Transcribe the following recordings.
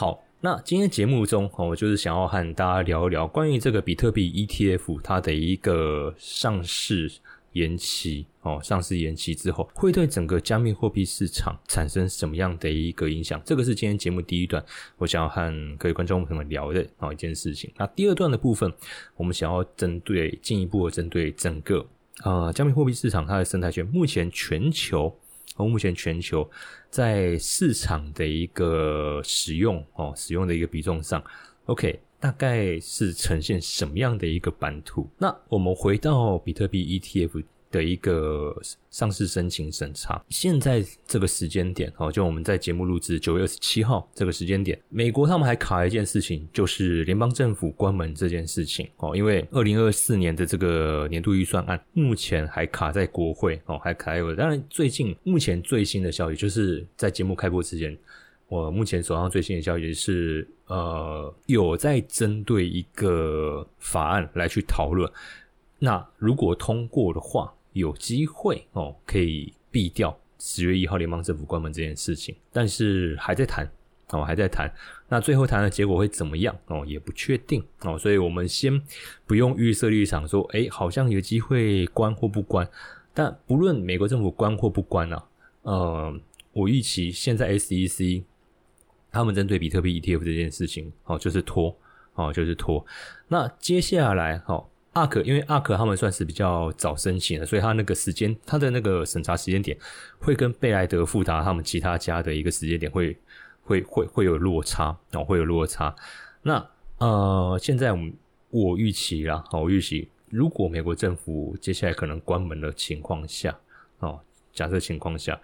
好，那今天节目中哦，我就是想要和大家聊一聊关于这个比特币 ETF 它的一个上市。延期哦，上市延期之后会对整个加密货币市场产生什么样的一个影响？这个是今天节目第一段，我想要和各位观众朋友们聊的啊一件事情。那第二段的部分，我们想要针对进一步的针对整个啊加密货币市场它的生态圈，目前全球哦，目前全球在市场的一个使用哦使用的一个比重上，OK。大概是呈现什么样的一个版图？那我们回到比特币 ETF 的一个上市申请审查，现在这个时间点哦，就我们在节目录制九月二十七号这个时间点，美国他们还卡一件事情，就是联邦政府关门这件事情哦，因为二零二四年的这个年度预算案目前还卡在国会哦，还卡有。当然，最近目前最新的消息就是在节目开播之前。我目前手上最新的消息是，呃，有在针对一个法案来去讨论。那如果通过的话，有机会哦，可以避掉十月一号联邦政府关门这件事情。但是还在谈哦，还在谈。那最后谈的结果会怎么样哦，也不确定哦。所以我们先不用预设立场说，哎，好像有机会关或不关。但不论美国政府关或不关啊，呃，我预期现在 SEC。他们针对比特币 ETF 这件事情，哦，就是拖，哦，就是拖。那接下来，哦，ARK，因为 ARK 他们算是比较早申请的，所以他那个时间，他的那个审查时间点，会跟贝莱德、富达他们其他家的一个时间点会会会会有落差，哦，会有落差。那呃，现在我们我预期啦，我预期如果美国政府接下来可能关门的情况下，哦，假设情况下，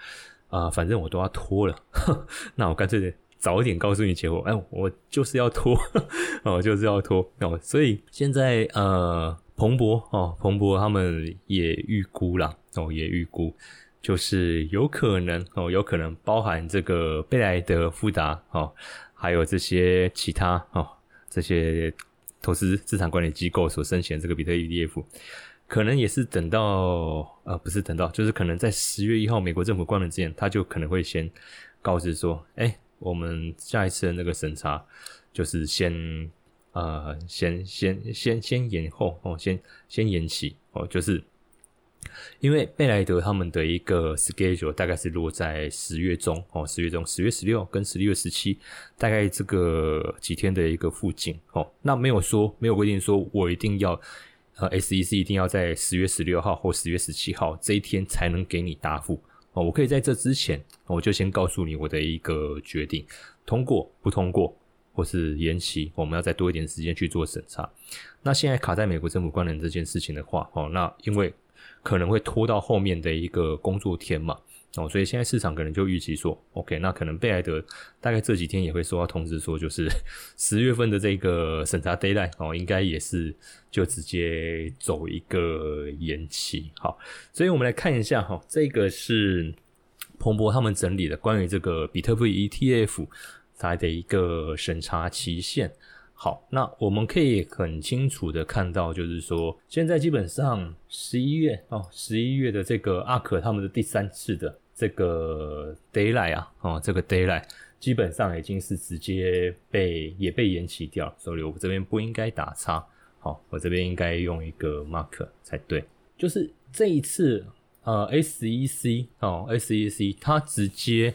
啊，反正我都要拖了，那我干脆。早一点告诉你结果，哎，我就是要拖，哦，就是要拖哦，所以现在呃，彭博哦，彭博他们也预估了哦，也预估就是有可能哦，有可能包含这个贝莱德、富达哦，还有这些其他哦，这些投资资产管理机构所申请的这个比特币 ETF，可能也是等到呃，不是等到，就是可能在十月一号美国政府关门之前，他就可能会先告知说，哎。我们下一次的那个审查，就是先呃，先先先先延后哦，先先延期哦，就是因为贝莱德他们的一个 schedule 大概是落在十月中哦，十月中十月十六跟十六月十七，大概这个几天的一个附近哦，那没有说没有规定说我一定要呃 SEC 一定要在十月十六号或十月十七号这一天才能给你答复。哦，我可以在这之前，我就先告诉你我的一个决定，通过不通过，或是延期，我们要再多一点时间去做审查。那现在卡在美国政府官员这件事情的话，哦，那因为可能会拖到后面的一个工作天嘛。哦，所以现在市场可能就预期说，OK，那可能贝莱德大概这几天也会收到通知，说就是 十月份的这个审查 deadline 哦，应该也是就直接走一个延期。好，所以我们来看一下哈，这个是彭博他们整理的关于这个比特币 ETF 它的一个审查期限。好，那我们可以很清楚的看到，就是说现在基本上十一月哦，十一月的这个阿可他们的第三次的。这个 d a y l i g h t 啊，哦，这个 d a y l i g h t 基本上已经是直接被也被延期掉了，所以我这边不应该打叉，好，我这边应该用一个 mark 才对。就是这一次，呃，SEC 哦，SEC 它直接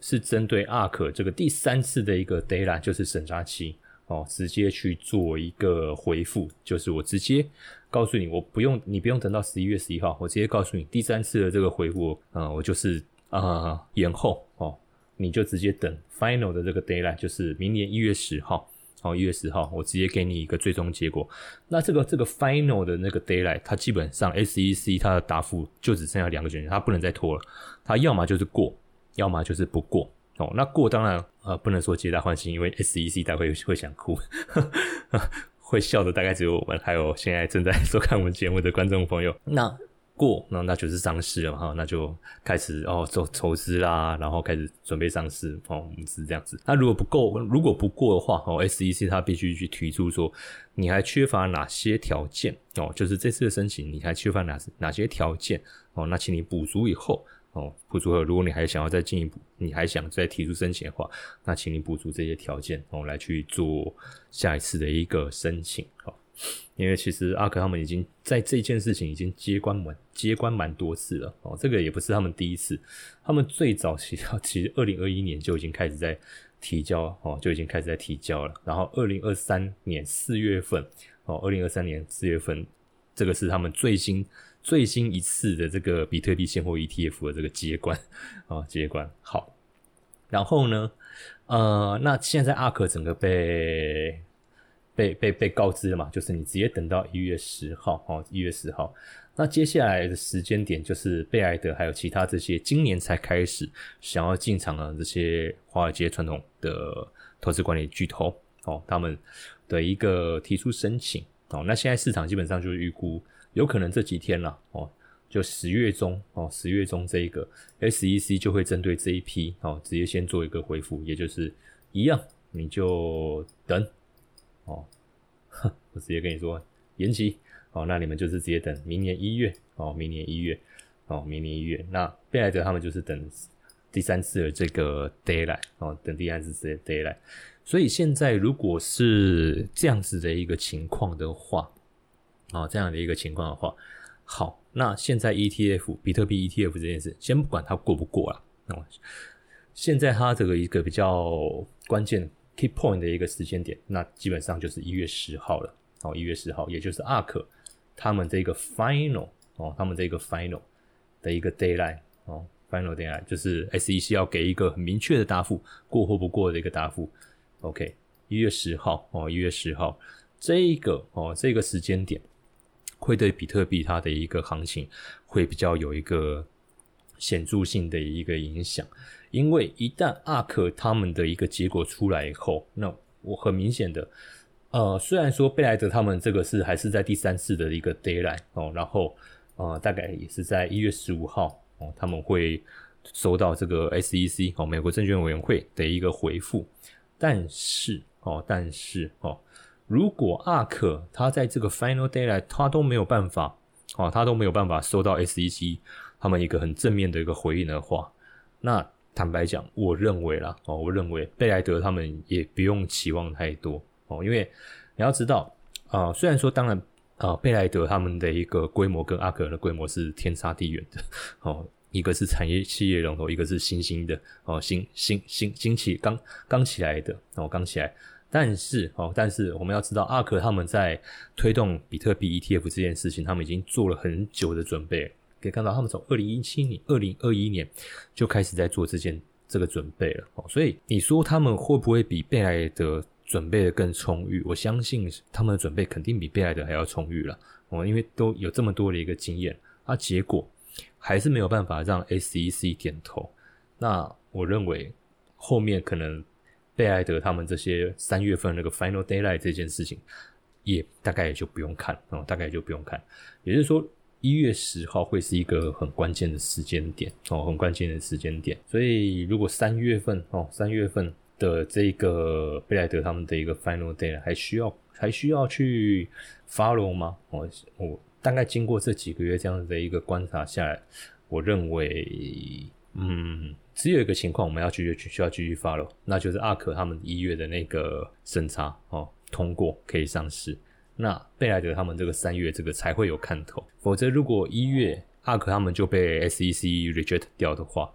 是针对 ARK 这个第三次的一个 d a y l i g h t 就是审查期。哦，直接去做一个回复，就是我直接告诉你，我不用你不用等到十一月十一号，我直接告诉你第三次的这个回复，啊，我就是啊延后哦，你就直接等 final 的这个 d a y l i g h t 就是明年一月十号，哦一月十号，我直接给你一个最终结果。那这个这个 final 的那个 d a y l i g h t 它基本上 SEC 它的答复就只剩下两个选项，它不能再拖了，它要么就是过，要么就是不过。哦，那过当然呃不能说皆大欢喜，因为 SEC 大会会想哭，会笑的大概只有我们，还有现在正在收看我们节目的观众朋友。那过，那那就是上市了哈，那就开始哦做筹资啦，然后开始准备上市哦，是这样子。那如果不够，如果不过的话哦，SEC 它必须去提出说你还缺乏哪些条件哦，就是这次的申请你还缺乏哪哪些条件哦，那请你补足以后。哦，补足后，如果你还想要再进一步，你还想再提出申请的话，那请你补足这些条件哦，来去做下一次的一个申请。哦，因为其实阿克他们已经在这件事情已经接关蛮接关蛮多次了哦，这个也不是他们第一次，他们最早其实其实二零二一年就已经开始在提交哦，就已经开始在提交了，然后二零二三年四月份哦，二零二三年四月份，这个是他们最新。最新一次的这个比特币现货 ETF 的这个接管啊，接管好，然后呢，呃，那现在阿克整个被被被被告知了嘛，就是你直接等到一月十号哦，一月十号，那接下来的时间点就是贝莱德还有其他这些今年才开始想要进场的这些华尔街传统的投资管理巨头哦，他们的一个提出申请哦，那现在市场基本上就是预估。有可能这几天了哦，就十月中哦，十月中这一个 SEC 就会针对这一批哦，直接先做一个回复，也就是一样，你就等哦，我直接跟你说延期哦，那你们就是直接等明年一月哦，明年一月哦，明年一月，那贝莱德他们就是等第三次的这个 d a y l i g h t 哦，等第三次的 d a y l i g h t 所以现在如果是这样子的一个情况的话。啊，这样的一个情况的话，好，那现在 ETF 比特币 ETF 这件事，先不管它过不过了，那现在它这个一个比较关键 key point 的一个时间点，那基本上就是一月十号了。哦，一月十号，也就是 ARK 他们这个 final 哦，他们这个 final 的一个 d a y l i n e 哦，final d a y l i n e 就是 SEC 要给一个很明确的答复，过或不过的一个答复。OK，一月十号哦，一月十号这个哦，这个时间点。会对比特币它的一个行情会比较有一个显著性的一个影响，因为一旦阿克他们的一个结果出来以后，那我很明显的，呃，虽然说贝莱德他们这个是还是在第三次的一个 d a y l i g h t 哦，然后呃，大概也是在一月十五号哦，他们会收到这个 SEC 哦，美国证券委员会的一个回复，但是哦，但是哦。如果 ARK 他在这个 Final Day 来，他都没有办法，哦，他都没有办法收到 SEC 他们一个很正面的一个回应的话，那坦白讲，我认为啦，哦，我认为贝莱德他们也不用期望太多哦，因为你要知道啊，虽然说当然啊，贝莱德他们的一个规模跟阿克的规模是天差地远的 哦，一个是产业企业龙头，一个是新兴的哦，新新新新起刚刚起来的哦，刚起来。但是哦，但是我们要知道，阿克他们在推动比特币 ETF 这件事情，他们已经做了很久的准备。可以看到，他们从二零一七年、二零二一年就开始在做这件这个准备了。哦，所以你说他们会不会比贝莱德准备的更充裕？我相信他们的准备肯定比贝莱德还要充裕了。哦，因为都有这么多的一个经验，啊，结果还是没有办法让 SEC 点头。那我认为后面可能。贝莱德他们这些三月份那个 Final d a y l i g h t 这件事情，也大概也就不用看哦，大概也就不用看。也就是说，一月十号会是一个很关键的时间点哦，很关键的时间点。所以，如果三月份哦，三月份的这个贝莱德他们的一个 Final d a y 还需要还需要去 follow 吗？我我大概经过这几个月这样子的一个观察下来，我认为，嗯。只有一个情况我们要继续需要继续 follow，那就是阿克他们一月的那个审查哦通过可以上市，那贝莱德他们这个三月这个才会有看头，否则如果一月阿克他们就被 SEC reject 掉的话，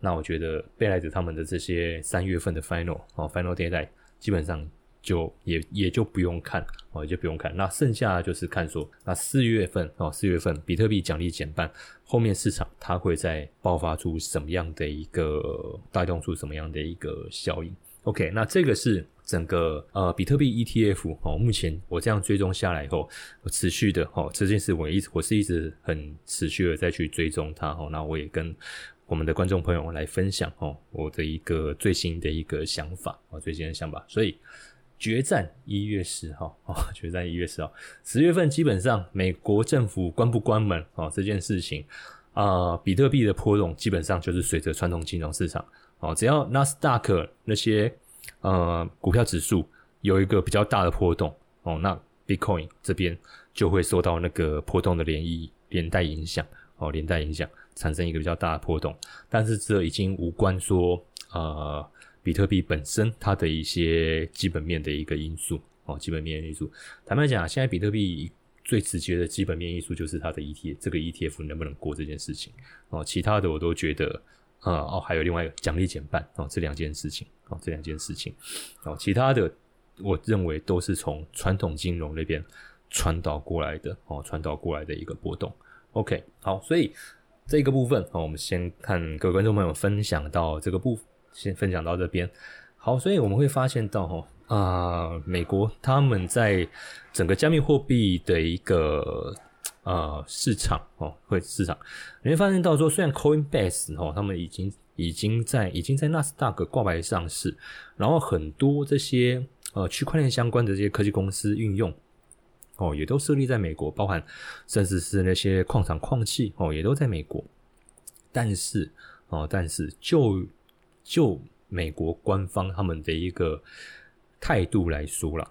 那我觉得贝莱德他们的这些三月份的 final 哦 final deadline 基本上。就也也就不用看哦，也就不用看。那剩下就是看说，那四月份哦，四月份比特币奖励减半，后面市场它会在爆发出什么样的一个带动出什么样的一个效应？OK，那这个是整个呃比特币 ETF 哦，目前我这样追踪下来以后，持续的哦这件事我一直我是一直很持续的再去追踪它哦，那我也跟我们的观众朋友来分享哦我的一个最新的一个想法哦最新的想法，所以。决战一月十号哦，决战一月十号，十月份基本上美国政府关不关门哦这件事情啊，比特币的波动基本上就是随着传统金融市场哦，只要纳斯达克那些呃股票指数有一个比较大的波动哦，那 Bitcoin 这边就会受到那个波动的涟漪连带影响哦，连带影响产生一个比较大的波动，但是这已经无关说呃比特币本身它的一些基本面的一个因素哦，基本面因素。坦白讲，现在比特币最直接的基本面因素就是它的 ETF 这个 ETF 能不能过这件事情哦，其他的我都觉得呃哦还有另外一个奖励减半哦这两件事情哦这两件事情哦其他的我认为都是从传统金融那边传导过来的哦传导过来的一个波动。OK，好，所以这个部分哦，我们先看各位观众朋友分享到这个部，先分享到这边。好，所以我们会发现到哈啊，美国他们在整个加密货币的一个呃市场哦，会市场，你会发现到说，虽然 Coinbase 哦，他们已经已经在已经在纳斯达克挂牌上市，然后很多这些呃区块链相关的这些科技公司运用。哦，也都设立在美国，包含甚至是那些矿场矿器哦，也都在美国。但是哦，但是就就美国官方他们的一个态度来说了，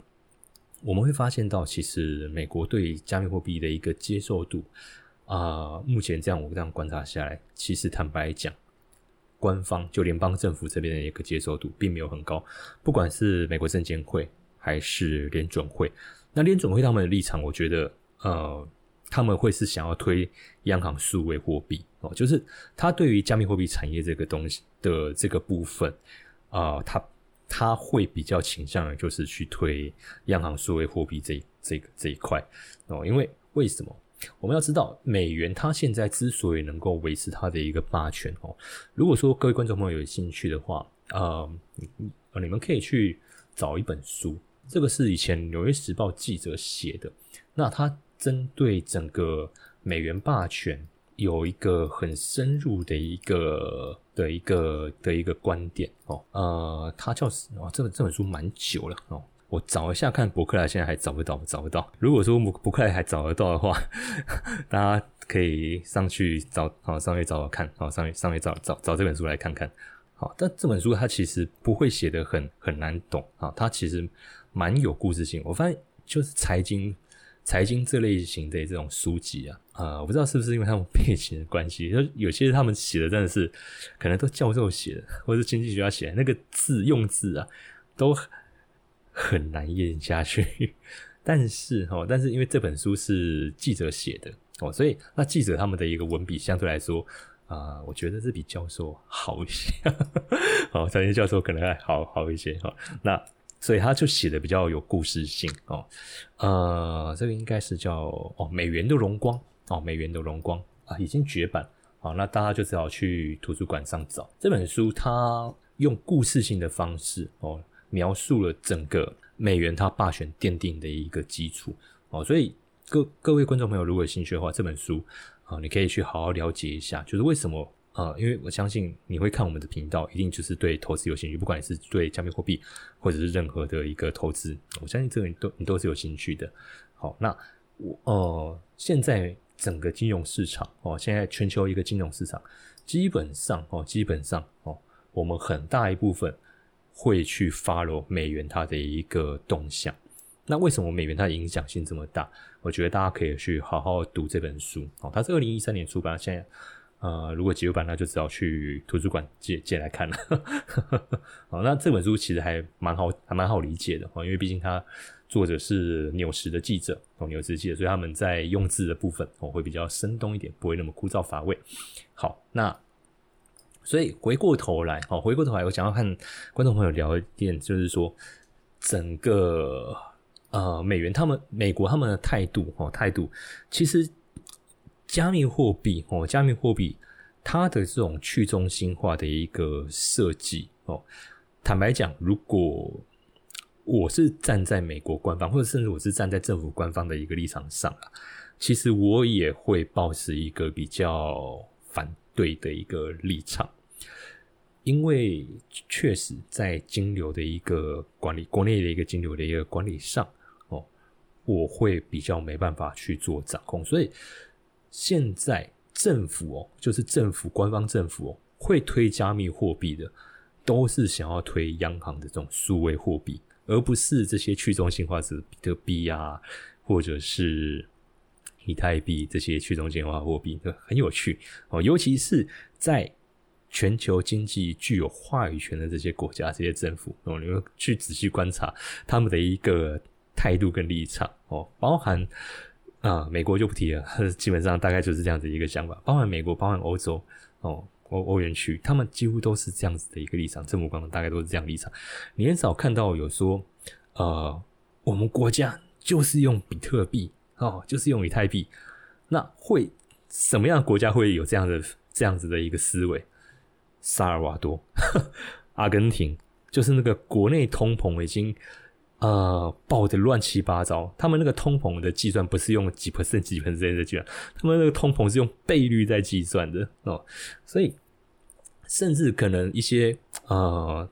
我们会发现到，其实美国对加密货币的一个接受度啊，目前这样我这样观察下来，其实坦白讲，官方就联邦政府这边的一个接受度并没有很高，不管是美国证监会还是联准会。那联总会他们的立场，我觉得，呃，他们会是想要推央行数位货币哦，就是他对于加密货币产业这个东西的这个部分，啊，他他会比较倾向于就是去推央行数位货币这这个这一块哦，因为为什么？我们要知道，美元它现在之所以能够维持它的一个霸权哦，如果说各位观众朋友有兴趣的话，呃，你们可以去找一本书。这个是以前《纽约时报》记者写的，那他针对整个美元霸权有一个很深入的一个的一个的一个观点哦，呃，他叫哦，这本这本书蛮久了哦，我找一下看博客来现在还找不到，找不到。如果说博博客来还找得到的话，大家可以上去找，好上去找找看，好上去上去找找找这本书来看看。好，但这本书它其实不会写的很很难懂啊，它其实。蛮有故事性，我发现就是财经、财经这类型的这种书籍啊，啊，我不知道是不是因为他们 背景的关系，就有些他们写的真的是可能都教授写的，或者是经济学家写的，那个字用字啊，都很难咽下去。但是哦，但是因为这本书是记者写的哦，所以那记者他们的一个文笔相对来说啊，我觉得是比教授好一些。好，财经教授可能还好好一些哈。那所以他就写的比较有故事性哦，呃，这个应该是叫哦美元的荣光哦美元的荣光啊，已经绝版好，那大家就只好去图书馆上找这本书。它用故事性的方式哦，描述了整个美元它霸权奠定的一个基础哦，所以各各位观众朋友如果有兴趣的话，这本书啊，你可以去好好了解一下，就是为什么。啊，因为我相信你会看我们的频道，一定就是对投资有兴趣，不管你是对加密货币或者是任何的一个投资，我相信这个你都你都是有兴趣的。好，那我呃，现在整个金融市场哦，现在全球一个金融市场，基本上哦，基本上哦，我们很大一部分会去 follow 美元它的一个动向。那为什么美元它的影响性这么大？我觉得大家可以去好好读这本书哦，它是二零一三年出版，现在。呃，如果解读版，那就只好去图书馆借借来看了。好，那这本书其实还蛮好，还蛮好理解的哦，因为毕竟它作者是纽时的记者哦，纽时记者，所以他们在用字的部分哦会比较生动一点，不会那么枯燥乏味。好，那所以回过头来哦，回过头来，我想要和观众朋友聊一点，就是说整个呃美元他们美国他们的态度哦态度其实。加密货币哦，加密货币它的这种去中心化的一个设计哦，坦白讲，如果我是站在美国官方，或者甚至我是站在政府官方的一个立场上啊，其实我也会保持一个比较反对的一个立场，因为确实在金流的一个管理，国内的一个金流的一个管理上哦，我会比较没办法去做掌控，所以。现在政府哦，就是政府官方政府哦，会推加密货币的，都是想要推央行的这种数位货币，而不是这些去中心化的比特币啊，或者是以太币这些去中心化货币，很有趣哦。尤其是在全球经济具有话语权的这些国家、这些政府哦，你们去仔细观察他们的一个态度跟立场哦，包含啊，美国就不提了，基本上大概就是这样子一个想法。包含美国，包含欧洲哦，欧欧元区，他们几乎都是这样子的一个立场，政府官大概都是这样立场。你很少看到有说，呃，我们国家就是用比特币哦，就是用以太币，那会什么样的国家会有这样的这样子的一个思维？萨尔瓦多、阿根廷，就是那个国内通膨已经呃爆的乱七八糟。他们那个通膨的计算不是用几 percent 几 percent 的计算，他们那个通膨是用倍率在计算的哦。所以，甚至可能一些呃，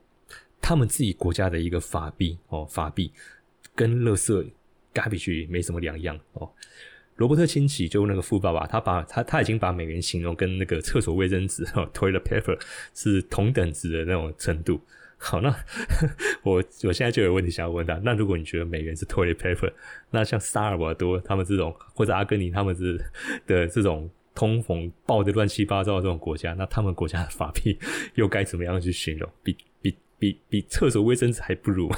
他们自己国家的一个法币哦，法币跟乐色 garbage 没什么两样哦。罗伯特清崎就那个富爸爸，他把他他已经把美元形容跟那个厕所卫生纸，toilet paper 是同等值的那种程度。好，那我我现在就有问题想要问他。那如果你觉得美元是 toilet paper，那像萨尔瓦多他们这种，或者阿根廷他们是的这种通膨爆的乱七八糟的这种国家，那他们国家的法币又该怎么样去形容？比比比比厕所卫生纸还不如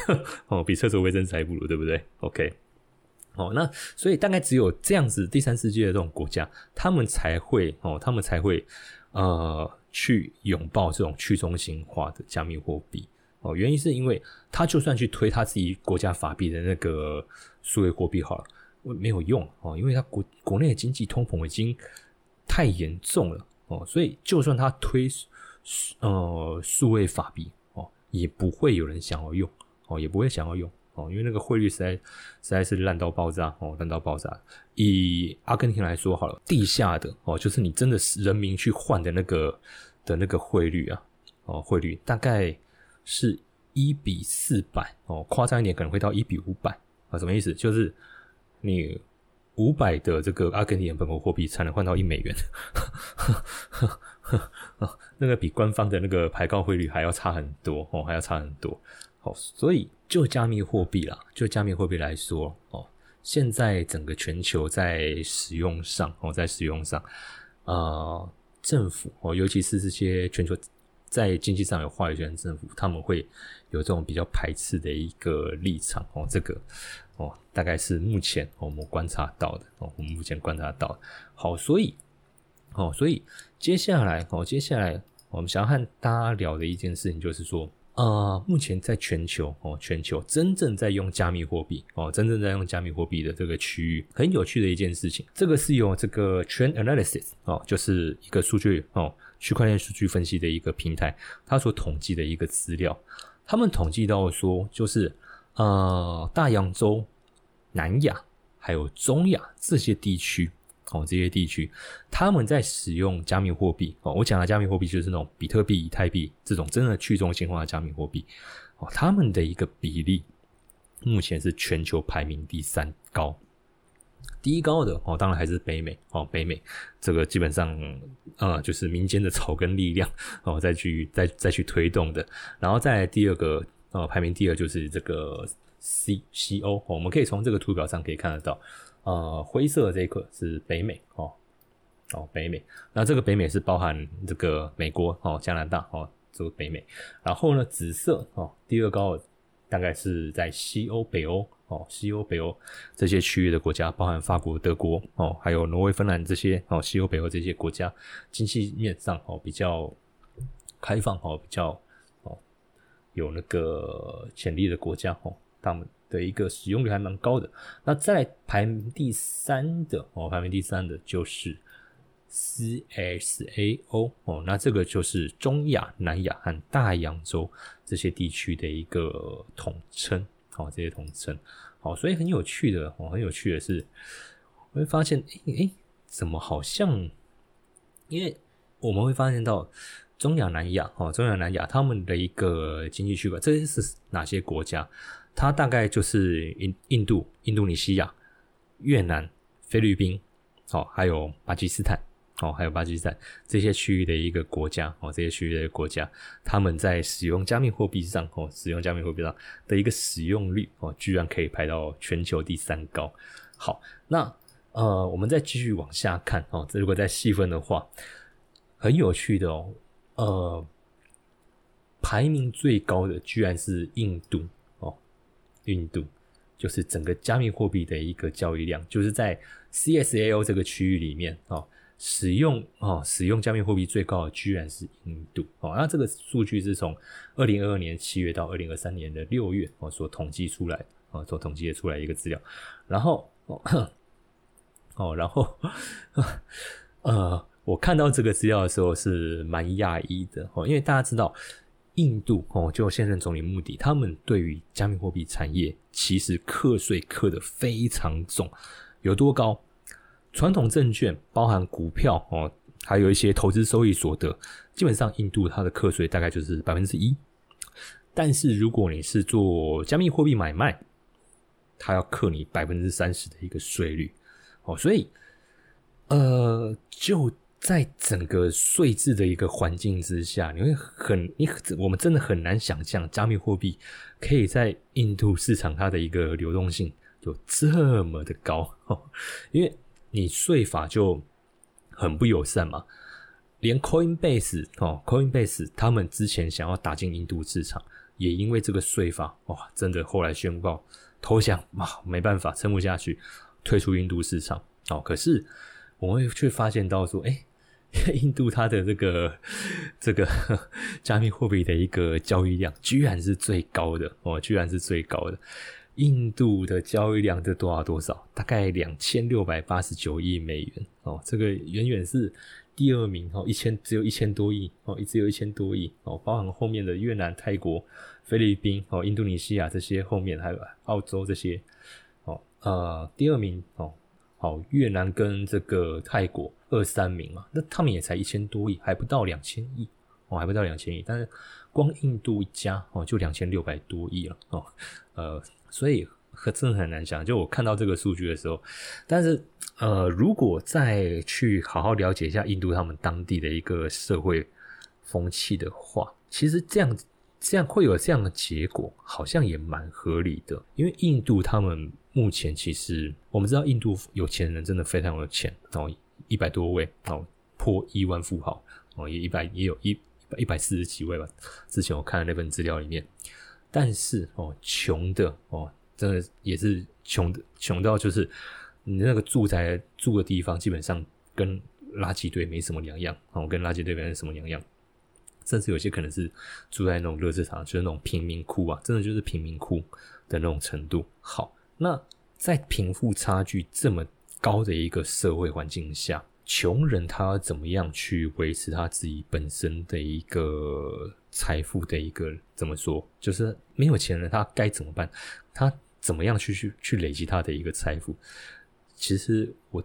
哦，比厕所卫生纸还不如，对不对？OK。哦，那所以大概只有这样子第三世界的这种国家，他们才会哦，他们才会呃去拥抱这种去中心化的加密货币哦。原因是因为他就算去推他自己国家法币的那个数位货币好了，没有用哦，因为他国国内的经济通膨已经太严重了哦，所以就算他推呃数位法币哦，也不会有人想要用哦，也不会想要用。哦，因为那个汇率实在实在是烂到爆炸哦，烂到爆炸。以阿根廷来说好了，地下的哦，就是你真的人民去换的那个的那个汇率啊，哦，汇率大概是一比四百哦，夸张一点可能会到一比五百啊，什么意思？就是你五百的这个阿根廷本国货币才能换到一美元，那个比官方的那个排高汇率还要差很多哦，还要差很多。好，所以就加密货币啦，就加密货币来说，哦，现在整个全球在使用上，哦，在使用上，呃，政府哦，尤其是这些全球在经济上有话语权的政府，他们会有这种比较排斥的一个立场，哦，这个，哦，大概是目前我们观察到的，哦，我们目前观察到的，好，所以，哦，所以接下来，哦，接下来我们想要和大家聊的一件事情就是说。呃，目前在全球哦，全球真正在用加密货币哦，真正在用加密货币的这个区域，很有趣的一件事情。这个是由这个 Trend Analysis 哦，就是一个数据哦，区块链数据分析的一个平台，它所统计的一个资料。他们统计到说，就是呃，大洋洲、南亚还有中亚这些地区。哦，这些地区他们在使用加密货币哦。我讲的加密货币就是那种比特币、以太币这种真的去中心化的加密货币哦。他们的一个比例目前是全球排名第三高，第一高的哦，当然还是北美哦。北美这个基本上呃就是民间的草根力量哦，再去再再去推动的。然后再第二个呃排名第二就是这个 C C O，我们可以从这个图表上可以看得到。呃，灰色这一块是北美哦，哦，北美。那这个北美是包含这个美国哦，加拿大哦，这个北美。然后呢，紫色哦，第二高大概是在西欧、北欧哦，西欧、北欧这些区域的国家，包含法国、德国哦，还有挪威、芬兰这些哦，西欧、北欧这些国家，经济面上哦比较开放哦，比较哦有那个潜力的国家哦，他们。的一个使用率还蛮高的，那再排名第三的哦，排名第三的就是 CSAO 哦，那这个就是中亚、南亚和大洋洲这些地区的一个统称，哦，这些统称，好，所以很有趣的哦，很有趣的是，我会发现，诶，怎么好像，因为我们会发现到中亚、南亚哦，中亚、南亚他们的一个经济区吧，这些是哪些国家？它大概就是印印度、印度尼西亚、越南、菲律宾，哦，还有巴基斯坦，哦，还有巴基斯坦这些区域的一个国家，哦，这些区域的国家，他们在使用加密货币上，哦，使用加密货币上的一个使用率，哦，居然可以排到全球第三高。好，那呃，我们再继续往下看哦，这如果再细分的话，很有趣的哦，呃，排名最高的居然是印度印度就是整个加密货币的一个交易量，就是在 CSAO 这个区域里面哦。使用哦，使用加密货币最高的居然是印度哦。那这个数据是从二零二二年七月到二零二三年的六月哦所统计出来哦，所统计的出来一个资料。然后哦，然后呃，我看到这个资料的时候是蛮讶异的哦，因为大家知道印度哦，就现任总理穆迪，他们对于加密货币产业其实课税课的非常重，有多高？传统证券包含股票哦，还有一些投资收益所得，基本上印度它的课税大概就是百分之一。但是如果你是做加密货币买卖，它要课你百分之三十的一个税率哦。所以，呃，就在整个税制的一个环境之下，你会很你我们真的很难想象加密货币可以在印度市场它的一个流动性有这么的高，因为。你税法就很不友善嘛，连 Coinbase 哦，Coinbase 他们之前想要打进印度市场，也因为这个税法哇，真的后来宣告投降啊，没办法撑不下去，退出印度市场哦。可是我们却发现到说，哎，印度它的这个 这个 加密货币的一个交易量居然是最高的哦，居然是最高的。印度的交易量是多少多少？大概两千六百八十九亿美元哦，这个远远是第二名哦，一千只有一千多亿哦，只有一千多亿哦，包含后面的越南、泰国、菲律宾哦、印度尼西亚这些后面还有澳洲这些哦，呃，第二名哦，好，越南跟这个泰国二三名嘛，那他们也才一千多亿，还不到两千亿哦，还不到两千亿，但是光印度一家哦就两千六百多亿了哦，呃。所以真的很难想，就我看到这个数据的时候，但是呃，如果再去好好了解一下印度他们当地的一个社会风气的话，其实这样这样会有这样的结果，好像也蛮合理的。因为印度他们目前其实我们知道，印度有钱人真的非常有钱哦，一百多位哦，破亿万富豪哦，也一百也有一一百四十几位吧。之前我看的那份资料里面。但是哦，穷的哦，真的也是穷的，穷到就是你那个住宅住的地方，基本上跟垃圾堆没什么两样哦，跟垃圾堆没什么两样，甚至有些可能是住在那种热车场，就是那种贫民窟啊，真的就是贫民窟的那种程度。好，那在贫富差距这么高的一个社会环境下。穷人他怎么样去维持他自己本身的一个财富的一个怎么说？就是没有钱人他该怎么办？他怎么样去去去累积他的一个财富？其实我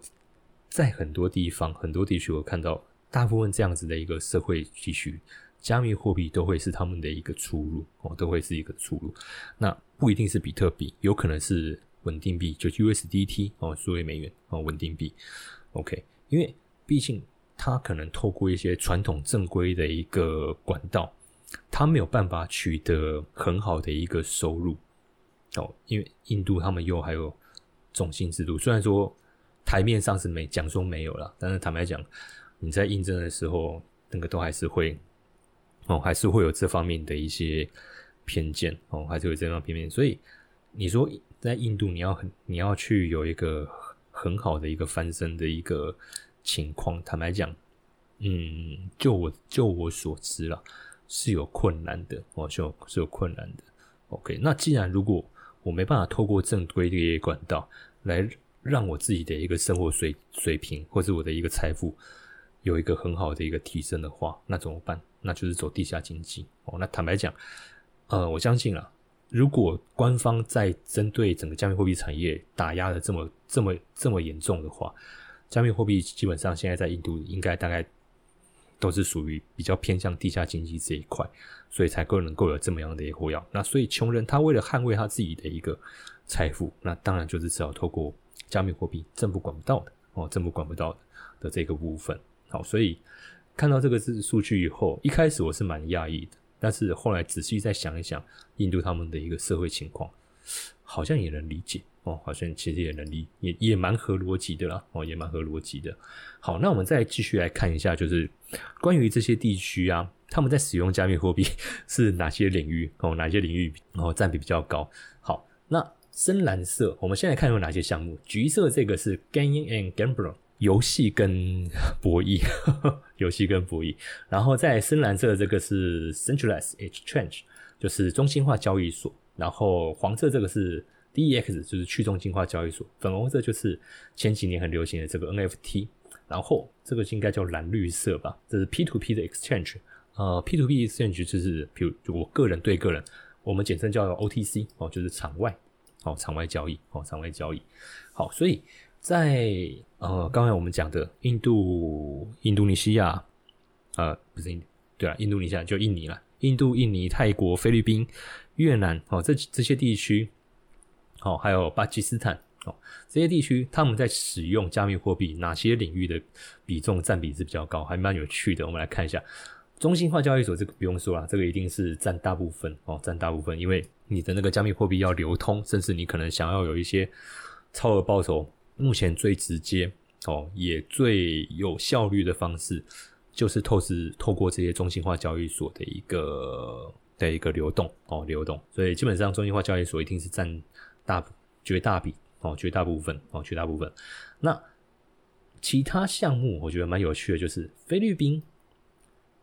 在很多地方、很多地区，我看到大部分这样子的一个社会地区，加密货币都会是他们的一个出路哦，都会是一个出路。那不一定是比特币，有可能是稳定币，就 USDT 哦，数位美元哦，稳定币。OK。因为毕竟他可能透过一些传统正规的一个管道，他没有办法取得很好的一个收入哦。因为印度他们又还有种姓制度，虽然说台面上是没讲说没有了，但是坦白讲，你在印证的时候，那个都还是会哦，还是会有这方面的一些偏见哦，还是有这方面偏见。所以你说在印度，你要很你要去有一个。很好的一个翻身的一个情况，坦白讲，嗯，就我就我所知了，是有困难的，哦，是有是有困难的。OK，那既然如果我没办法透过正规的管道来让我自己的一个生活水水平或者我的一个财富有一个很好的一个提升的话，那怎么办？那就是走地下经济。哦，那坦白讲，呃，我相信啊。如果官方在针对整个加密货币产业打压的这么这么这么严重的话，加密货币基本上现在在印度应该大概都是属于比较偏向地下经济这一块，所以才够能够有这么样的一个火药。那所以穷人他为了捍卫他自己的一个财富，那当然就是只好透过加密货币，政府管不到的哦，政府管不到的的这个部分。好，所以看到这个是数据以后，一开始我是蛮讶异的。但是后来仔细再想一想，印度他们的一个社会情况，好像也能理解哦，好像其实也能理，也也蛮合逻辑的啦，哦，也蛮合逻辑的。好，那我们再继续来看一下，就是关于这些地区啊，他们在使用加密货币是哪些领域哦，哪些领域哦占比比较高？好，那深蓝色，我们现在看有哪些项目？橘色这个是 Gaming and Gambling。游戏跟博弈，游戏跟博弈，然后在深蓝色这个是 Centralized Exchange，就是中心化交易所，然后黄色这个是 DEX，就是去中心化交易所，粉红色就是前几年很流行的这个 NFT，然后这个应该叫蓝绿色吧，这是 P to P 的 Exchange，呃，P to P Exchange 就是比如我个人对个人，我们简称叫 OTC 哦，就是场外哦，场外交易哦，场外交易，好，所以。在呃，刚才我们讲的印度、印度尼西亚，呃，不是印，对啊，印度尼西亚就印尼了。印度、印尼、泰国、菲律宾、越南，哦，这这些地区，哦，还有巴基斯坦，哦，这些地区他们在使用加密货币哪些领域的比重占比是比较高，还蛮有趣的。我们来看一下中心化交易所，这个不用说了，这个一定是占大部分哦，占大部分，因为你的那个加密货币要流通，甚至你可能想要有一些超额报酬。目前最直接哦，也最有效率的方式，就是透支透过这些中心化交易所的一个的一个流动哦，流动。所以基本上中心化交易所一定是占大绝大比哦，绝大部分哦，绝大部分。那其他项目我觉得蛮有趣的，就是菲律宾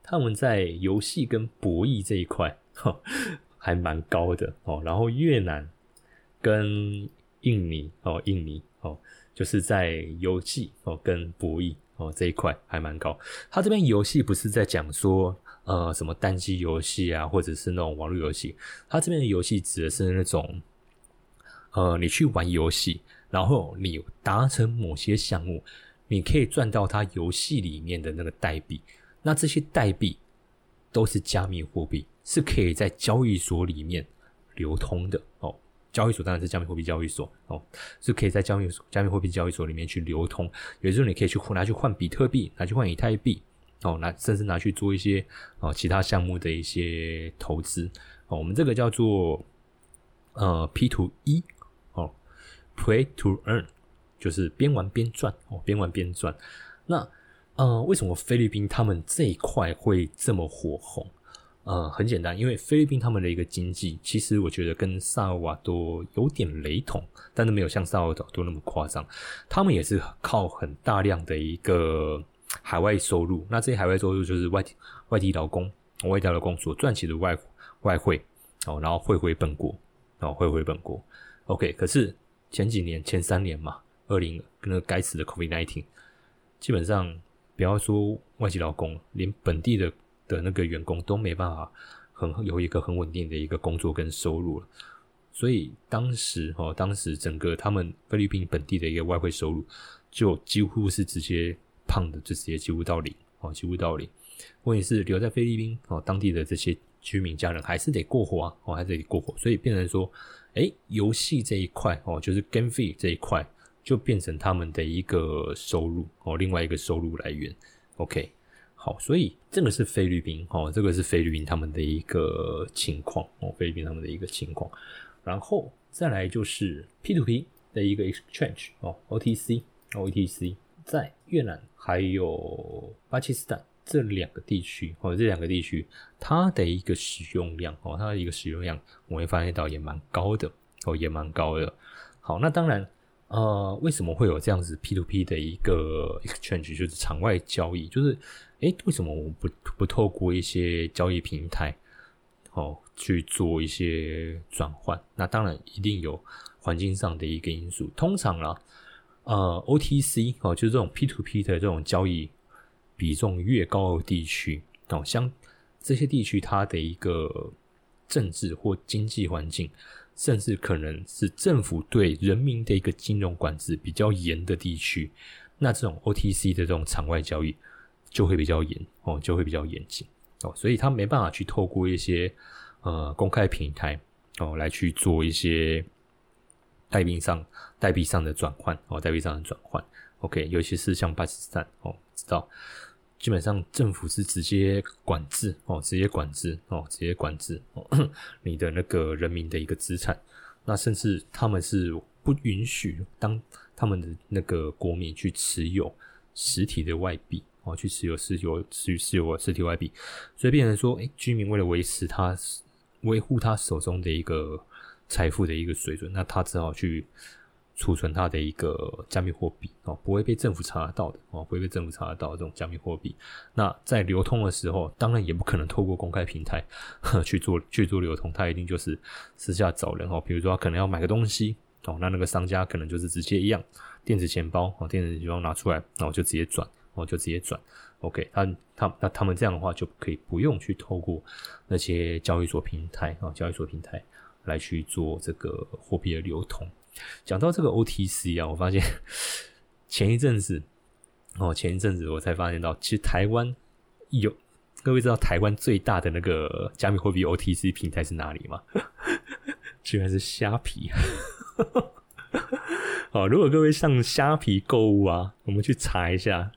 他们在游戏跟博弈这一块还蛮高的哦。然后越南跟印尼哦，印尼哦。就是在游戏哦跟博弈哦这一块还蛮高。他这边游戏不是在讲说呃什么单机游戏啊，或者是那种网络游戏。他这边的游戏指的是那种呃你去玩游戏，然后你达成某些项目，你可以赚到他游戏里面的那个代币。那这些代币都是加密货币，是可以在交易所里面流通的哦。交易所当然是加密货币交易所哦，是可以在交易、加密货币交易所里面去流通。有时候你可以去拿去换比特币，拿去换以太币哦，拿甚至拿去做一些哦其他项目的一些投资哦。我们这个叫做呃 P to E 哦，Play to Earn，就是边玩边赚哦，边玩边赚。那呃，为什么菲律宾他们这一块会这么火红？呃，很简单，因为菲律宾他们的一个经济，其实我觉得跟萨尔瓦多有点雷同，但是没有像萨尔瓦多那么夸张。他们也是靠很大量的一个海外收入，那这些海外收入就是外外地劳工、外地劳工所赚取的外外汇哦，然后汇回本国，然后汇回本国。OK，可是前几年前三年嘛，二零那个该死的 COVID-19，基本上不要说外籍劳工，连本地的。的那个员工都没办法很有一个很稳定的一个工作跟收入了，所以当时哦，当时整个他们菲律宾本地的一个外汇收入就几乎是直接胖的，就直接几乎到零哦，几乎到零。问题是留在菲律宾哦，当地的这些居民家人还是得过活啊，哦，还是得过活，所以变成说，哎，游戏这一块哦，就是 game fee 这一块就变成他们的一个收入哦，另外一个收入来源。OK。好，所以这个是菲律宾哦，这个是菲律宾他们的一个情况哦，菲律宾他们的一个情况，然后再来就是 P to P 的一个 exchange 哦，OTC，OTC 在越南还有巴基斯坦这两个地区哦，这两个地区它的一个使用量哦，它的一个使用量我会发现到也蛮高的哦，也蛮高的。好，那当然。呃，为什么会有这样子 P to P 的一个 exchange，就是场外交易？就是，诶，为什么我们不不透过一些交易平台，哦，去做一些转换？那当然一定有环境上的一个因素。通常啦，呃，OTC 哦，就是这种 P to P 的这种交易比重越高的地区，哦，像这些地区它的一个政治或经济环境。甚至可能是政府对人民的一个金融管制比较严的地区，那这种 OTC 的这种场外交易就会比较严哦，就会比较严谨哦，所以他没办法去透过一些呃公开平台哦来去做一些代币上代币上的转换哦，代币上的转换。OK，尤其是像巴基斯坦哦，知道。基本上政府是直接管制哦，直接管制哦，直接管制哦，你的那个人民的一个资产，那甚至他们是不允许当他们的那个国民去持有实体的外币哦，去持有持有持持有实体外币，所以变成说，哎，居民为了维持他维护他手中的一个财富的一个水准，那他只好去。储存他的一个加密货币哦，不会被政府查得到的哦，不会被政府查得到这种加密货币。那在流通的时候，当然也不可能透过公开平台 去做去做流通，他一定就是私下找人哦。比如说他，可能要买个东西哦，那那个商家可能就是直接一样电子钱包哦，电子钱包拿出来，然后就直接转哦，就直接转。OK，他他那他们这样的话就可以不用去透过那些交易所平台啊，交易所平台来去做这个货币的流通。讲到这个 OTC 啊，我发现 前一阵子哦，前一阵子我才发现到，其实台湾有各位知道台湾最大的那个加密货币 OTC 平台是哪里吗？居然是虾皮。哦，如果各位上虾皮购物啊，我们去查一下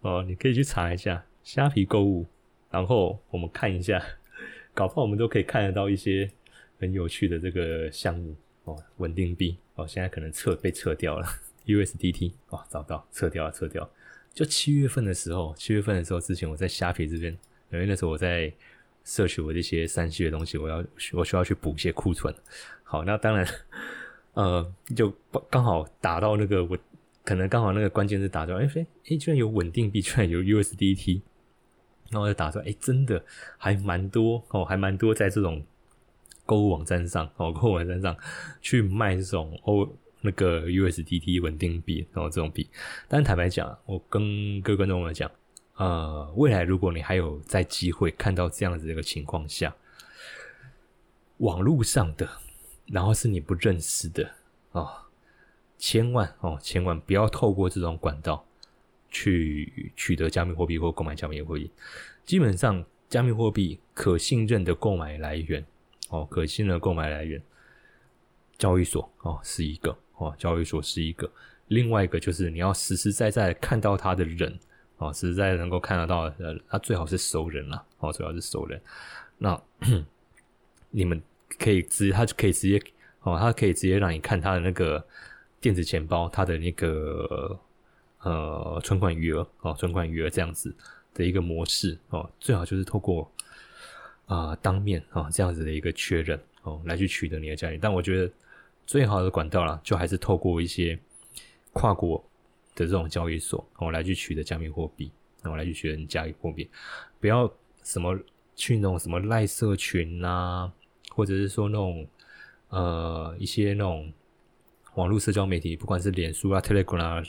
哦，你可以去查一下虾皮购物，然后我们看一下，搞不好我们都可以看得到一些很有趣的这个项目哦，稳定币。哦，现在可能撤被撤掉了，USDT 哦，找到撤掉了，撤掉。就七月份的时候，七月份的时候之前我在虾皮这边，因为那时候我在摄取我这些三 C 的东西，我要我需要去补一些库存。好，那当然，呃，就刚好打到那个我可能刚好那个关键字打到，哎哎哎，居然有稳定币，居然有 USDT，然后就打出来，哎，真的还蛮多哦，还蛮多在这种。购物网站上哦，购物网站上去卖这种哦那个 USDT 稳定币，然后这种币。但坦白讲，我跟各位观众们讲，呃，未来如果你还有在机会看到这样子的一个情况下，网络上的，然后是你不认识的啊，千万哦，千万不要透过这种管道去取得加密货币或购买加密货币。基本上，加密货币可信任的购买来源。哦，可信的购买来源，交易所哦是一个哦，交易所是一个，另外一个就是你要实实在在看到他的人哦，实实在在能够看得到呃，他最好是熟人了哦，最好是熟人。那 你们可以直，他就可以直接哦，他可以直接让你看他的那个电子钱包，它的那个呃存款余额哦，存款余额这样子的一个模式哦，最好就是透过。啊，当面啊，这样子的一个确认哦，来去取得你的交易。但我觉得最好的管道啦，就还是透过一些跨国的这种交易所哦，来去取得加密货币，然后来去取得加密货币。不要什么去那种什么赖社群啊，或者是说那种呃一些那种网络社交媒体，不管是脸书啊、Telegram 啊，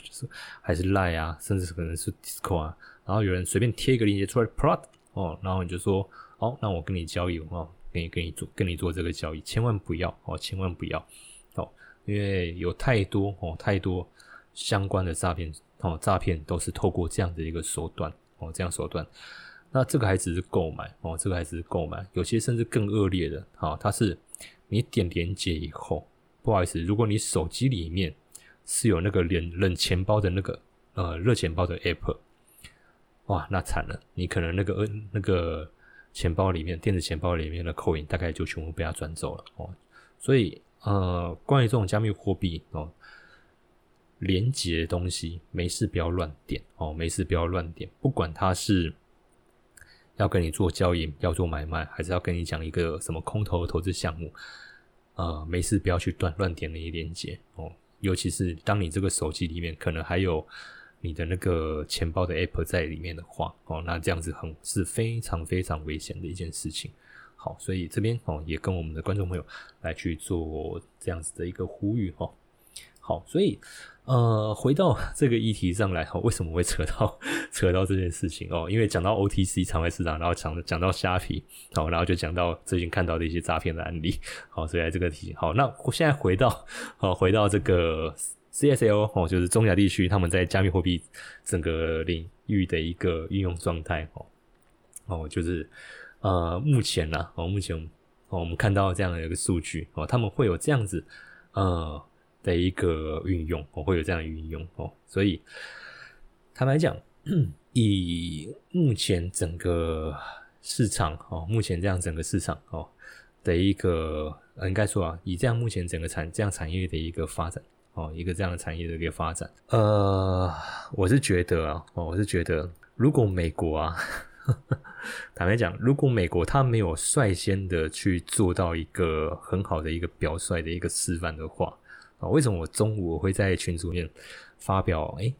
还是赖啊，甚至可能是 Discord 啊，然后有人随便贴一个链接出来，Prod 哦，然后你就说。好，那我跟你交易哦，跟你跟你做跟你做这个交易，千万不要哦，千万不要哦，因为有太多哦太多相关的诈骗哦，诈骗都是透过这样的一个手段哦，这样手段。那这个还只是购买哦，这个还只是购买，有些甚至更恶劣的，好，它是你点连接以后，不好意思，如果你手机里面是有那个连冷钱包的那个呃热钱包的 app，哇，那惨了，你可能那个呃那个。钱包里面，电子钱包里面的扣银大概就全部被他转走了哦。所以，呃，关于这种加密货币哦，连接的东西，没事不要乱点哦，没事不要乱点。不管他是要跟你做交易、要做买卖，还是要跟你讲一个什么空头投资项目，呃，没事不要去乱乱点那些链接哦。尤其是当你这个手机里面可能还有。你的那个钱包的 app 在里面的话，哦，那这样子很是非常非常危险的一件事情。好，所以这边哦也跟我们的观众朋友来去做这样子的一个呼吁哦。好，所以呃回到 这个议题上来，为什么会扯到 扯到这件事情哦？因为讲到 OTC 场外市场，然后讲讲到虾皮，好，然后就讲到最近看到的一些诈骗的案例。好，所以这个题好，那我现在回到好回到这个。CSL 哦，就是中亚地区他们在加密货币整个领域的一个运用状态哦哦，就是呃目前呢哦目前哦我们看到这样的一个数据哦，他们会有这样子呃的一个运用哦，会有这样的运用哦，所以坦白讲，以目前整个市场哦，目前这样整个市场哦，的一个，应该说啊，以这样目前整个产这样产业的一个发展哦，一个这样的产业的一个发展，呃，我是觉得啊，哦，我是觉得如果美国啊。坦白讲，如果美国他没有率先的去做到一个很好的一个表率的一个示范的话，啊，为什么我中午我会在群组面发表哎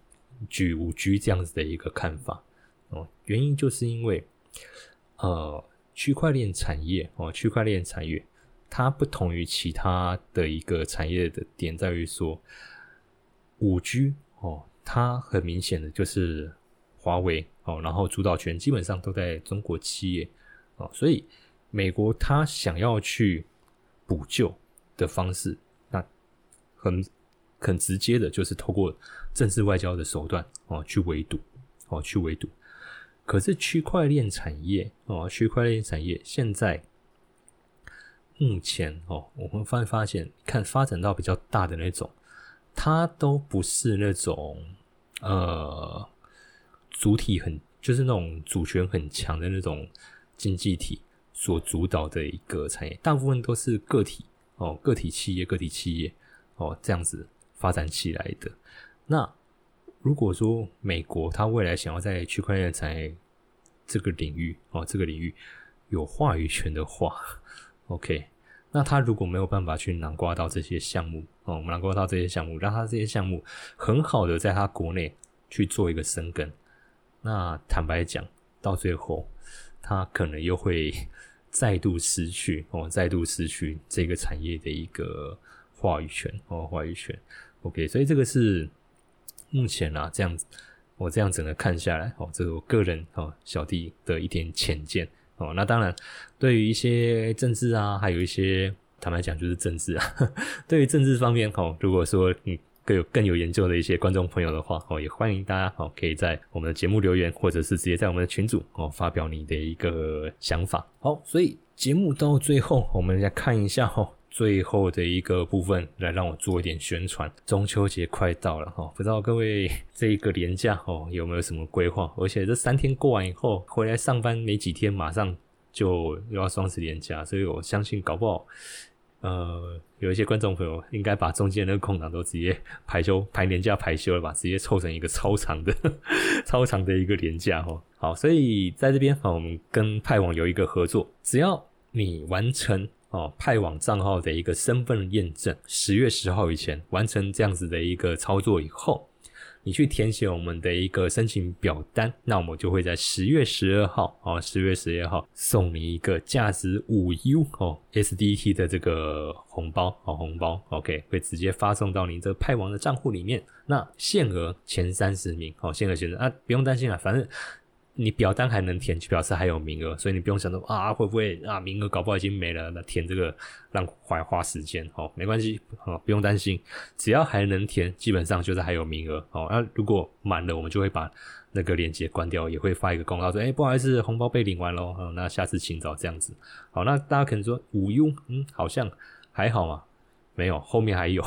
举五 G 这样子的一个看法？哦，原因就是因为呃区块链产业哦，区块链产业它不同于其他的一个产业的点在于说五 G 哦，它很明显的就是华为。哦，然后主导权基本上都在中国企业，哦，所以美国它想要去补救的方式，很很直接的就是透过政治外交的手段哦去围堵，哦去围堵。可是区块链产业哦，区块链产业现在目前哦，我们发发现看发展到比较大的那种，它都不是那种呃。主体很就是那种主权很强的那种经济体所主导的一个产业，大部分都是个体哦，个体企业、个体企业哦这样子发展起来的。那如果说美国它未来想要在区块链产业这个领域哦，这个领域有话语权的话，OK，那他如果没有办法去囊括到这些项目哦，囊括到这些项目，让他这些项目很好的在他国内去做一个生根。那坦白讲，到最后，他可能又会 再度失去哦，再度失去这个产业的一个话语权哦，话语权。OK，所以这个是目前啊，这样子，我这样整个看下来哦，这是我个人哦，小弟的一点浅见哦。那当然，对于一些政治啊，还有一些坦白讲就是政治啊，对于政治方面哦，如果说嗯。更有更有研究的一些观众朋友的话哦，也欢迎大家哦，可以在我们的节目留言，或者是直接在我们的群组哦发表你的一个想法。好，所以节目到最后，我们来看一下哈，最后的一个部分来让我做一点宣传。中秋节快到了哈，不知道各位这一个年假哦有没有什么规划？而且这三天过完以后，回来上班没几天，马上就又要双十连假，所以我相信搞不好。呃，有一些观众朋友应该把中间那个空档都直接排休、排年假排休了吧，直接凑成一个超长的、超长的一个年假哦。好，所以在这边啊，我们跟派网有一个合作，只要你完成哦派网账号的一个身份验证，十月十号以前完成这样子的一个操作以后。你去填写我们的一个申请表单，那我们就会在十月十二号哦，十月十二号送你一个价值五 U 哦 SDT 的这个红包哦，红包 OK 会直接发送到您这派网的账户里面。那限额前三十名哦，限额前三啊，不用担心了，反正。你表单还能填，就表示还有名额，所以你不用想着啊会不会啊名额搞不好已经没了，那填这个让花花时间哦，没关系哦，不用担心，只要还能填，基本上就是还有名额哦。那如果满了，我们就会把那个链接关掉，也会发一个公告说，哎，不好意思，红包被领完喽，那下次请早这样子。好，那大家可能说五 U，嗯，好像还好嘛，没有，后面还有。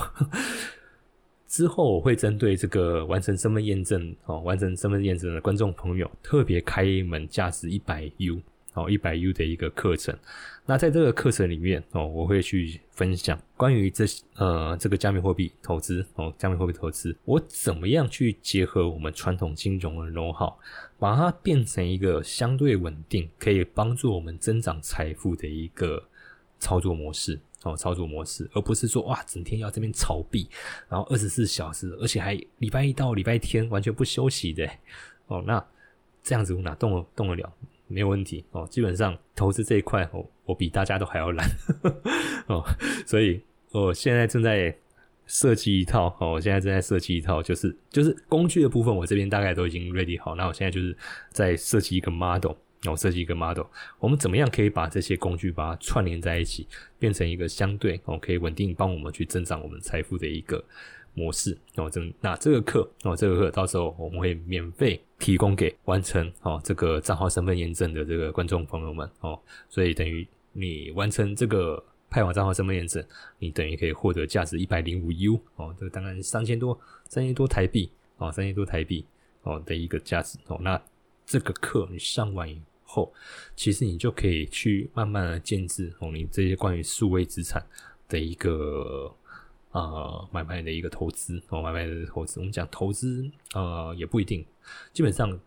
之后我会针对这个完成身份验证哦，完成身份验证的观众朋友，特别开一门价值一百 U 哦，一百 U 的一个课程。那在这个课程里面哦，我会去分享关于这呃这个加密货币投资哦，加密货币投资，我怎么样去结合我们传统金融的 know how，把它变成一个相对稳定，可以帮助我们增长财富的一个操作模式。哦，操作模式，而不是说哇，整天要这边炒币，然后二十四小时，而且还礼拜一到礼拜天完全不休息的。哦，那这样子我哪动了动得了？没有问题哦。基本上投资这一块，我我比大家都还要懒 哦。所以我现在正在设计一套哦，我现在正在设计一套，就是就是工具的部分，我这边大概都已经 ready 好。那我现在就是在设计一个 model。然后设计一个 model，我们怎么样可以把这些工具把它串联在一起，变成一个相对哦可以稳定帮我们去增长我们财富的一个模式哦。这那这个课哦，这个课到时候我们会免费提供给完成哦这个账号身份验证的这个观众朋友们哦。所以等于你完成这个派网账号身份验证，你等于可以获得价值一百零五 U 哦，这个当然三千多三千多台币哦，三千多台币哦的一个价值哦。那这个课你上完后，其实你就可以去慢慢的建制哦，你这些关于数位资产的一个呃买卖的一个投资哦，买卖的投资。我们讲投资呃也不一定，基本上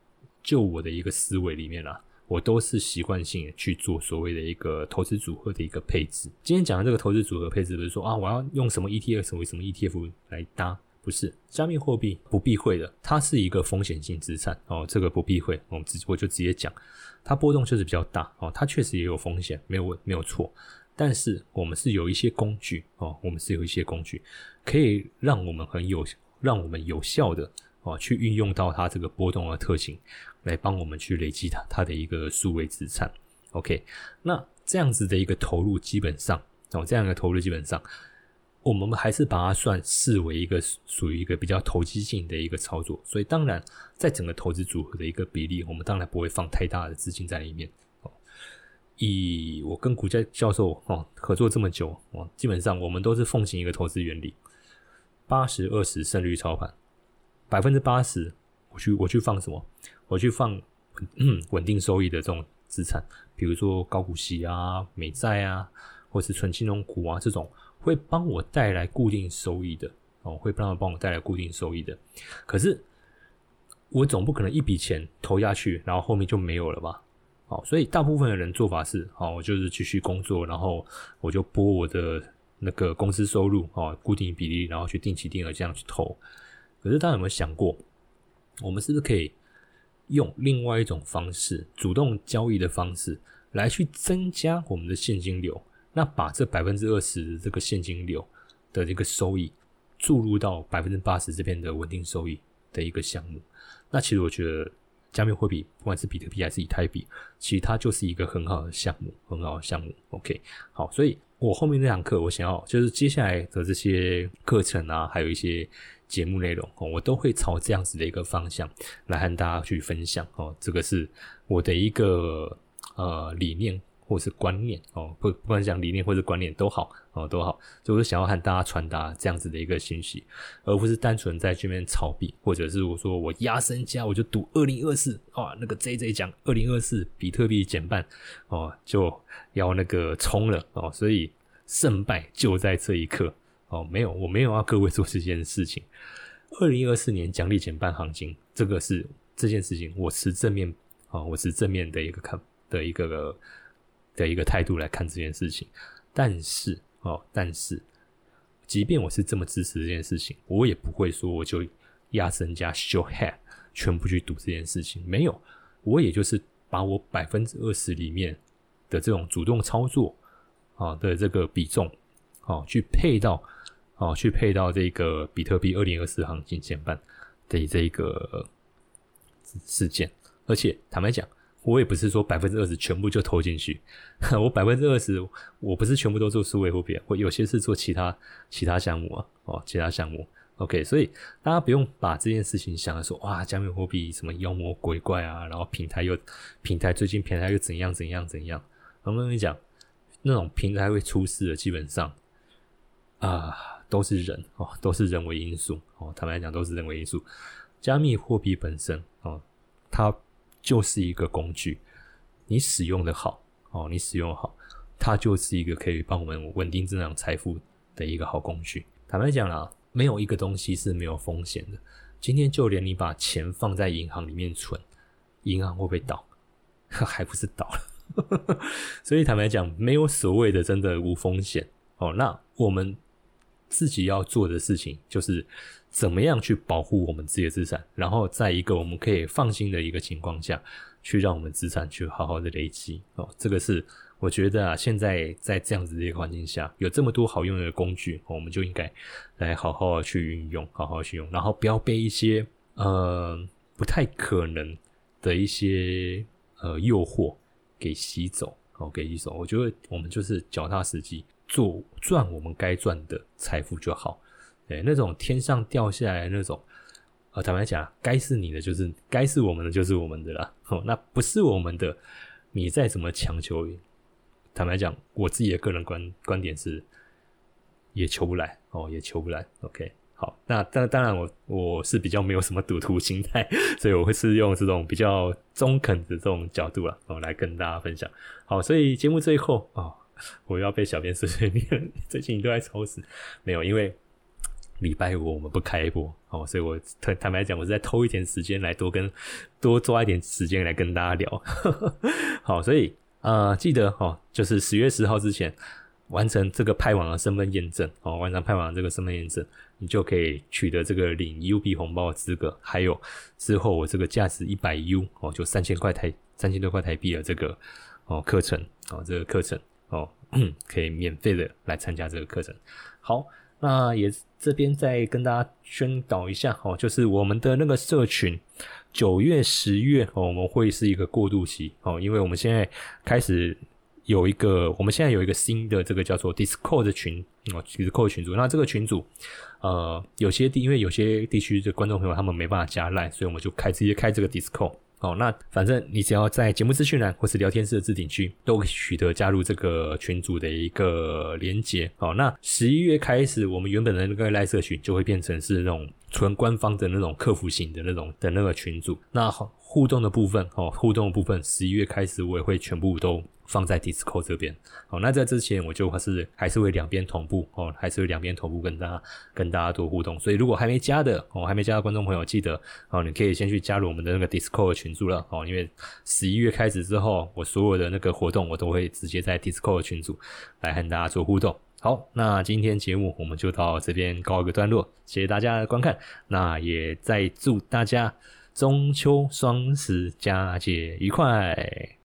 就我的一个思维里面啦。我都是习惯性去做所谓的一个投资组合的一个配置。今天讲的这个投资组合配置，不是说啊，我要用什么 ETF 什么什么 ETF 来搭，不是。加密货币不避讳的，它是一个风险性资产哦，这个不避讳。我们直我就直接讲，它波动确实比较大哦，它确实也有风险，没有问没有错。但是我们是有一些工具哦，我们是有一些工具，可以让我们很有，让我们有效的哦去运用到它这个波动的特性。来帮我们去累积它它的一个数位资产，OK，那这样子的一个投入基本上哦，这样的投入基本上，我们还是把它算视为一个属于一个比较投机性的一个操作，所以当然在整个投资组合的一个比例，我们当然不会放太大的资金在里面。以我跟股价教授哦合作这么久哦，基本上我们都是奉行一个投资原理，八十二十胜率操盘，百分之八十我去我去放什么？我去放稳定收益的这种资产，比如说高股息啊、美债啊，或是纯金融股啊，这种会帮我带来固定收益的哦，会帮我帮我带来固定收益的。可是我总不可能一笔钱投下去，然后后面就没有了吧？好，所以大部分的人做法是，好，我就是继续工作，然后我就拨我的那个公司收入哦，固定比例，然后去定期定额这样去投。可是大家有没有想过，我们是不是可以？用另外一种方式，主动交易的方式来去增加我们的现金流，那把这百分之二十这个现金流的这个收益注入到百分之八十这边的稳定收益的一个项目，那其实我觉得加密货币不管是比特币还是以太币，其实它就是一个很好的项目，很好的项目。OK，好，所以我后面那堂课我想要就是接下来的这些课程啊，还有一些。节目内容哦，我都会朝这样子的一个方向来和大家去分享哦。这个是我的一个呃理念或者是观念哦，不不管讲理念或者观念都好哦，都好，就是想要和大家传达这样子的一个信息，而不是单纯在这边炒币，或者是我说我压身家我就赌二零二四啊，那个 J J 讲二零二四比特币减半哦，就要那个冲了哦，所以胜败就在这一刻。哦，没有，我没有要各位做这件事情。二零二四年奖励减半行情，这个是这件事情，我持正面啊，我持正面的一个看的一个的一个态度来看这件事情。但是哦，但是，即便我是这么支持这件事情，我也不会说我就压身加 show head 全部去赌这件事情。没有，我也就是把我百分之二十里面的这种主动操作啊的这个比重。哦，去配到，哦，去配到这个比特币二零二四行情减半的这个事件，而且坦白讲，我也不是说百分之二十全部就投进去，我百分之二十，我不是全部都做数位货币，我有些是做其他其他项目啊，哦，其他项目，OK，所以大家不用把这件事情想的说，哇，加密货币什么妖魔鬼怪啊，然后平台又平台最近平台又怎样怎样怎样，我跟你讲，那种平台会出事的，基本上。啊，都是人哦，都是人为因素哦。坦白讲，都是人为因素。加密货币本身哦，它就是一个工具，你使用的好哦，你使用好，它就是一个可以帮我们稳定增长财富的一个好工具。坦白讲啦，没有一个东西是没有风险的。今天就连你把钱放在银行里面存，银行会不会倒？还不是倒了。所以坦白讲，没有所谓的真的无风险哦。那我们。自己要做的事情就是怎么样去保护我们自己的资产，然后在一个我们可以放心的一个情况下去让我们资产去好好的累积哦。这个是我觉得啊，现在在这样子的一个环境下，有这么多好用的工具，我们就应该来好好去运用，好好去用，然后不要被一些呃不太可能的一些呃诱惑给吸走哦，给吸走。我觉得我们就是脚踏实地。做赚我们该赚的财富就好，对那种天上掉下来那种，呃，坦白讲，该是你的就是该是我们的就是我们的了，哦，那不是我们的，你再怎么强求，坦白讲，我自己的个人观观点是，也求不来哦，也求不来。OK，好，那当当然我我是比较没有什么赌徒心态，所以我会是用这种比较中肯的这种角度啊哦来跟大家分享。好，所以节目最后啊，我要被小编碎碎念，最近都在抽死，没有，因为礼拜五我们不开播哦，所以我坦坦白讲，我是在偷一点时间来多跟多抓一点时间来跟大家聊。好，所以呃，记得哦，就是十月十号之前。完成这个派网的身份验证哦，完成派网这个身份验证，你就可以取得这个领 U B 红包的资格。还有之后我这个价值一百 U 哦，就三千块台三千多块台币的这个哦课程哦，这个课程哦 可以免费的来参加这个课程。好，那也这边再跟大家宣导一下哦，就是我们的那个社群九月十月哦，我们会是一个过渡期哦，因为我们现在开始。有一个，我们现在有一个新的这个叫做 Discord 的群哦，Discord 群组。那这个群组，呃，有些地因为有些地区的观众朋友他们没办法加赖，所以我们就开直接开这个 Discord。哦，那反正你只要在节目资讯栏或是聊天室的置顶区，都取得加入这个群组的一个连接。哦，那十一月开始，我们原本的那个赖社群就会变成是那种纯官方的那种客服型的那种的那个群组。那互动的部分，哦，互动的部分，十一月开始我也会全部都。放在 Discord 这边，好，那在之前我就还是还是会两边同步哦，还是会两边同步跟大家跟大家多互动。所以如果还没加的哦，还没加的观众朋友，记得哦，你可以先去加入我们的那个 Discord 群组了哦，因为十一月开始之后，我所有的那个活动我都会直接在 Discord 群组来和大家做互动。好，那今天节目我们就到这边告一个段落，谢谢大家的观看，那也再祝大家中秋双十佳节愉快。